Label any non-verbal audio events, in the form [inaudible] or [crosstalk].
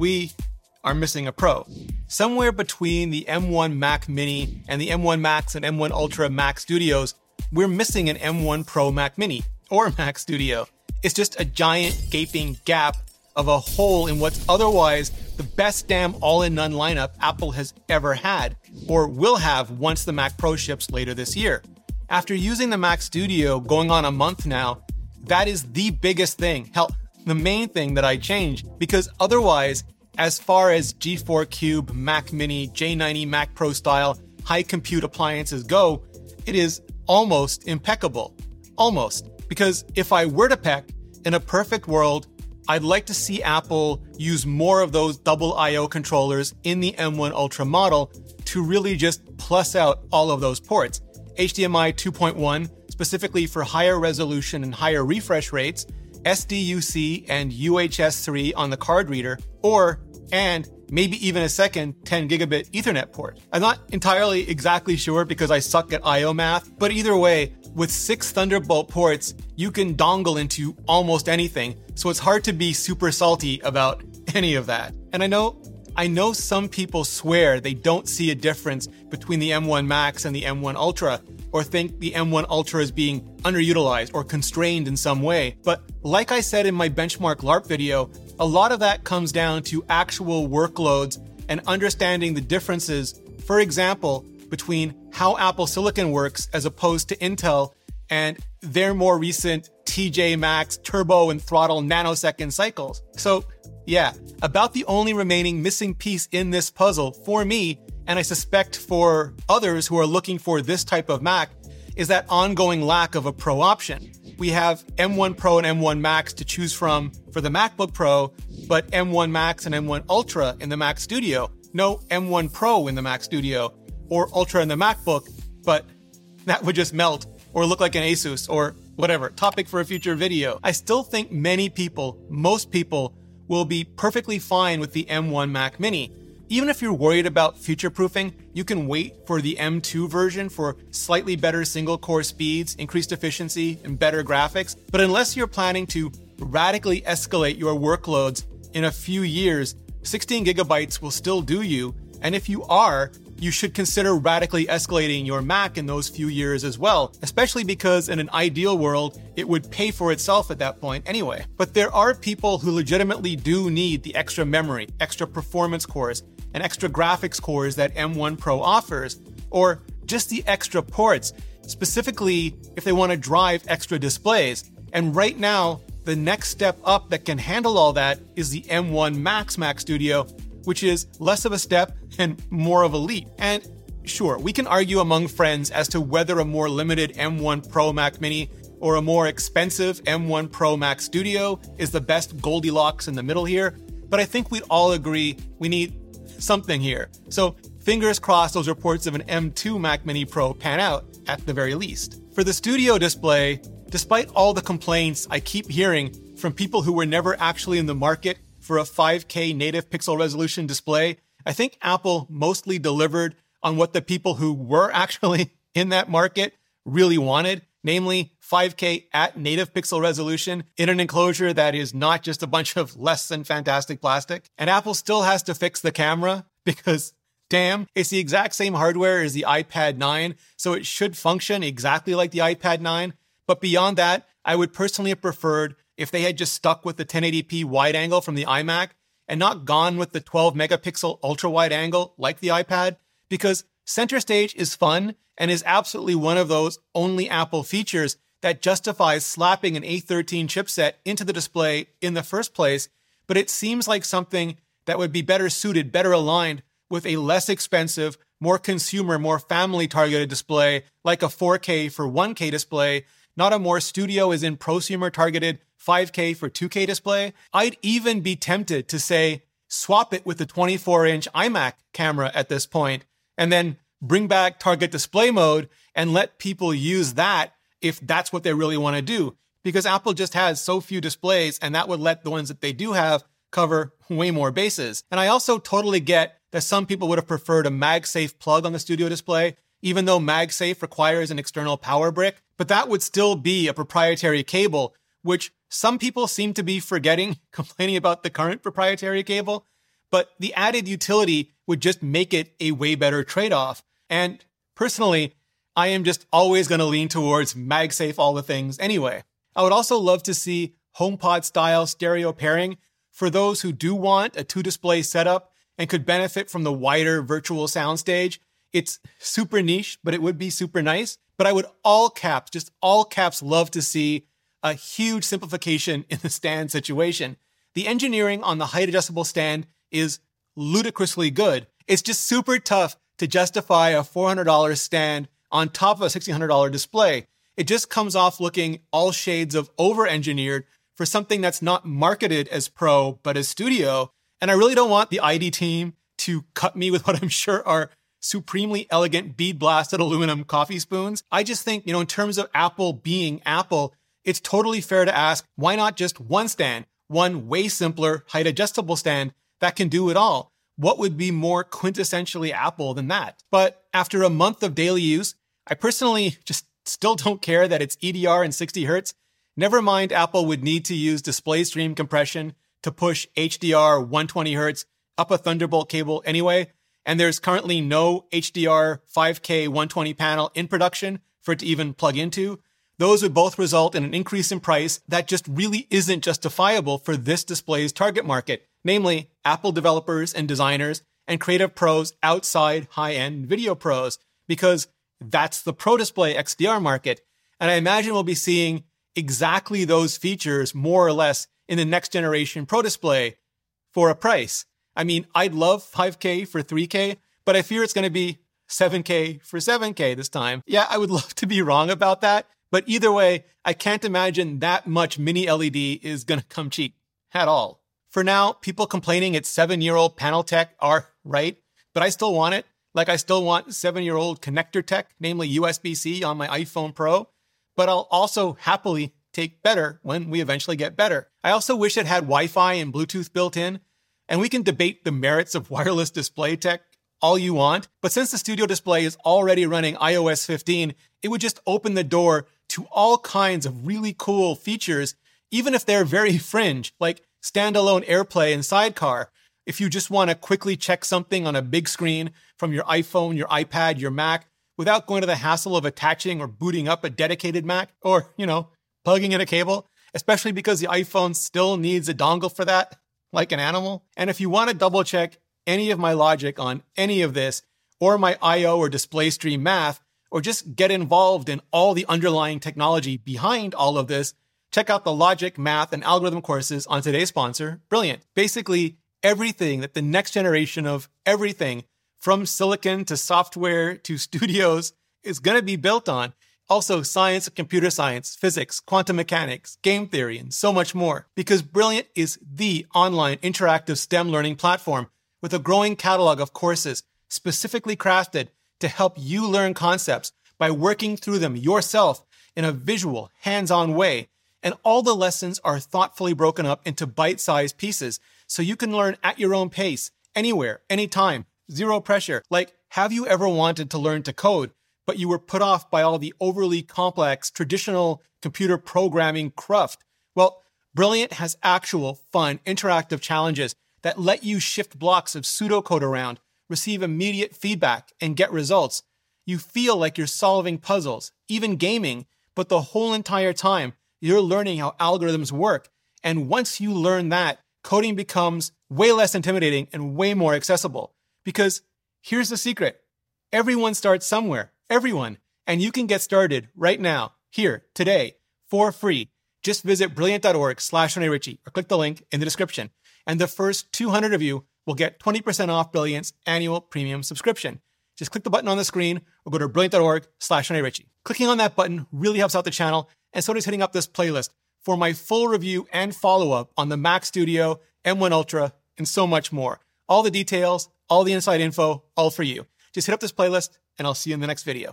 we are missing a pro. Somewhere between the M1 Mac Mini and the M1 Max and M1 Ultra Mac Studios, we're missing an M1 Pro Mac Mini or [laughs] Mac Studio. It's just a giant gaping gap of a hole in what's otherwise the best damn all in none lineup Apple has ever had, or will have once the Mac Pro ships later this year. After using the Mac Studio going on a month now, that is the biggest thing. Hell, the main thing that I changed, because otherwise, as far as G4 Cube, Mac Mini, J90 Mac Pro style high compute appliances go, it is almost impeccable. Almost. Because if I were to peck, in a perfect world, I'd like to see Apple use more of those double I/O controllers in the M1 Ultra model to really just plus out all of those ports. HDMI 2.1 specifically for higher resolution and higher refresh rates, SDUC and UHS 3 on the card reader, or and maybe even a second 10 gigabit Ethernet port. I'm not entirely exactly sure because I suck at IO math, but either way, with six Thunderbolt ports, you can dongle into almost anything, so it's hard to be super salty about [laughs] any of that. And I know I know some people swear they don't see a difference between the M1 Max and the M1 Ultra, or think the M1 Ultra is being underutilized or constrained in some way. But like I said in my benchmark LARP video, a lot of that comes down to actual workloads and understanding the differences, for example, between how Apple Silicon works as opposed to Intel and their more recent TJ Maxx turbo and throttle nanosecond cycles. So, yeah, about the only remaining missing piece in this puzzle for me, and I suspect for others who are looking for this type of Mac, is that ongoing lack of a Pro option. We have M1 Pro and M1 Max to choose from for the MacBook Pro, but M1 Max and M1 Ultra in the Mac Studio. No M1 Pro in the Mac Studio or Ultra in the MacBook, but that would just melt or look like an Asus or whatever. Topic for a future video. I still think many people, most people, will be perfectly fine with the M1 Mac Mini. Even if you're worried about future proofing, you can wait for the M2 version for slightly better single core speeds, increased efficiency, and better graphics. But unless you're planning to radically escalate your workloads in a few years, 16 gigabytes will still do you. And if you are, you should consider radically escalating your Mac in those few years as well, especially because in an ideal world, it would pay for itself at that point anyway. But there are people who legitimately do need the extra memory, extra performance cores, and extra graphics cores that M1 Pro offers, or just the extra ports, specifically if they want to drive extra displays. And right now, the next step up that can handle all that is the M1 Max Mac Studio, which is less of a step and more of a leap. And sure, we can argue among friends as to whether a more limited M1 Pro Mac Mini or a more expensive M1 Pro Mac Studio is the best Goldilocks in the middle here, but I think we'd all agree we need something here. So fingers crossed those reports of an M2 Mac Mini Pro pan out at the very least. For the studio display, despite all the complaints I keep hearing from people who were never actually in the market for a 5K native pixel resolution display, I think Apple mostly delivered on what the people who were [laughs] actually in that market really wanted, namely 5K at native pixel resolution in an enclosure that is not just a bunch of less than fantastic plastic. And Apple still has to fix the camera [laughs] because damn, it's the exact same hardware as the iPad 9, so it should function exactly like the iPad 9. But beyond that, I would personally have preferred if they had just stuck with the 1080p wide angle from the iMac and not gone with the 12 megapixel ultra wide angle like the iPad, because center stage is fun and is absolutely one of those only Apple features that justifies slapping an A13 chipset into the display in the first place. But it seems like something that would be better suited, better aligned with a less expensive, more consumer, more family targeted display like a 4K for 1K display, not a more studio is in prosumer targeted 5K for 2K display, I'd even be tempted to say, swap it with the 24 inch iMac camera at this point, and then bring back target display mode and let people use that if that's what they really want to do. Because Apple just has so few displays, and that would let the ones that they do have cover way more bases. And I also totally get that some people would have preferred a MagSafe plug on the studio display, even though MagSafe requires an external power brick, but that would still be a proprietary cable, which some people seem to be forgetting, [laughs] complaining about the current proprietary cable. but the added utility would just make it a way better trade off. And personally, I am just always going to lean towards MagSafe all the things anyway. I would also love to see HomePod style stereo pairing for those who do want a two display setup and could benefit from the wider virtual soundstage. It's super niche, but it would be super nice. But I would all caps, just all caps, love to see a huge simplification [laughs] in the stand situation. The engineering on the height adjustable stand is ludicrously good. It's just super tough to justify a $400 stand on top of a $1,600 display. It just comes off looking all shades of over engineered for something that's not marketed as pro, but as studio. And I really don't want the ID team to cut me with [laughs] what I'm sure are supremely elegant bead blasted aluminum coffee spoons. I just think, you know, in terms of Apple being Apple, it's totally fair to ask why not just one stand, one way simpler height adjustable stand that can do it all? What would be more quintessentially Apple than that? But after a month of daily use, I personally just still don't care that it's SDR and 60 Hertz. Never mind, Apple would need to use display stream compression to push HDR 120 Hertz up a Thunderbolt cable anyway. And there's currently no HDR 5K 120 panel in production for it to even plug into. Those would both result in an increase in price that just really isn't justifiable for this display's target market, namely Apple developers and designers and creative pros outside high end video pros, because that's the Pro Display XDR market. And I imagine we'll be seeing exactly those features more or less in the next generation Pro Display for a price. I mean, I'd love 5K for 3K, but I fear it's going to be 7K for 7K this time. Yeah, I would [laughs] love to be wrong about that. But either way, I can't imagine that much mini LED is going to come cheap at all. For now, people complaining it's seven year old panel tech are [laughs] right, but I still want it. Like I still want seven year old connector tech, namely USB C on my iPhone Pro, but I'll also happily take better when we eventually get better. I also wish it had Wi Fi and Bluetooth built in, and we can debate the merits of [laughs] wireless display tech all you want, but since the studio display is already running iOS 15, it would just open the door to all kinds of really cool features, even if they're very [laughs] fringe, like standalone AirPlay and Sidecar, if you just want to quickly check something on a big screen from your iPhone, your iPad, your Mac, without going to the hassle of attaching or booting up a dedicated Mac or, you know, plugging in a cable, especially because the iPhone still needs a dongle for that, like an animal. And if you want to double check any of my logic on any of this, or my IO or display stream math, or just get involved in all the underlying technology behind all of this, check out the logic, math, and algorithm courses on today's sponsor, Brilliant. Basically, everything that the next generation of everything from silicon to software to [laughs] studios is going to be built on. Also, science, computer science, physics, quantum mechanics, game theory, and so much more. Because Brilliant is the online interactive STEM learning platform with a growing catalog of courses specifically crafted to help you learn concepts by working through them yourself in a visual, hands on way. And all the lessons are thoughtfully broken up into bite sized pieces so you can learn at your own pace, anywhere, anytime, zero pressure. Like, have you ever wanted to learn to code, but you were put off by all the overly complex traditional computer programming cruft? Well, Brilliant has actual, fun, interactive challenges that let you shift blocks of pseudocode around, receive immediate feedback, and get results. You feel like you're solving puzzles, even gaming, but the whole entire time, you're learning how algorithms work. And once you learn that, coding becomes way less intimidating and way more accessible. Because here's the secret everyone starts somewhere, everyone. And you can get started right now, here, today, for free. Just visit brilliant.org slash Ritchie or click the link in the description. And the first 200 of you will get 20% off Brilliant's annual premium subscription. Just click the button on the screen or go to brilliant.org slash Ritchie. Clicking on that button really helps out the channel, and so does hitting up this playlist for my full review and follow up on the Mac Studio, M1 Ultra, and so much more. All the details, all the inside info, all for you. Just hit up this playlist, and I'll see you in the next video.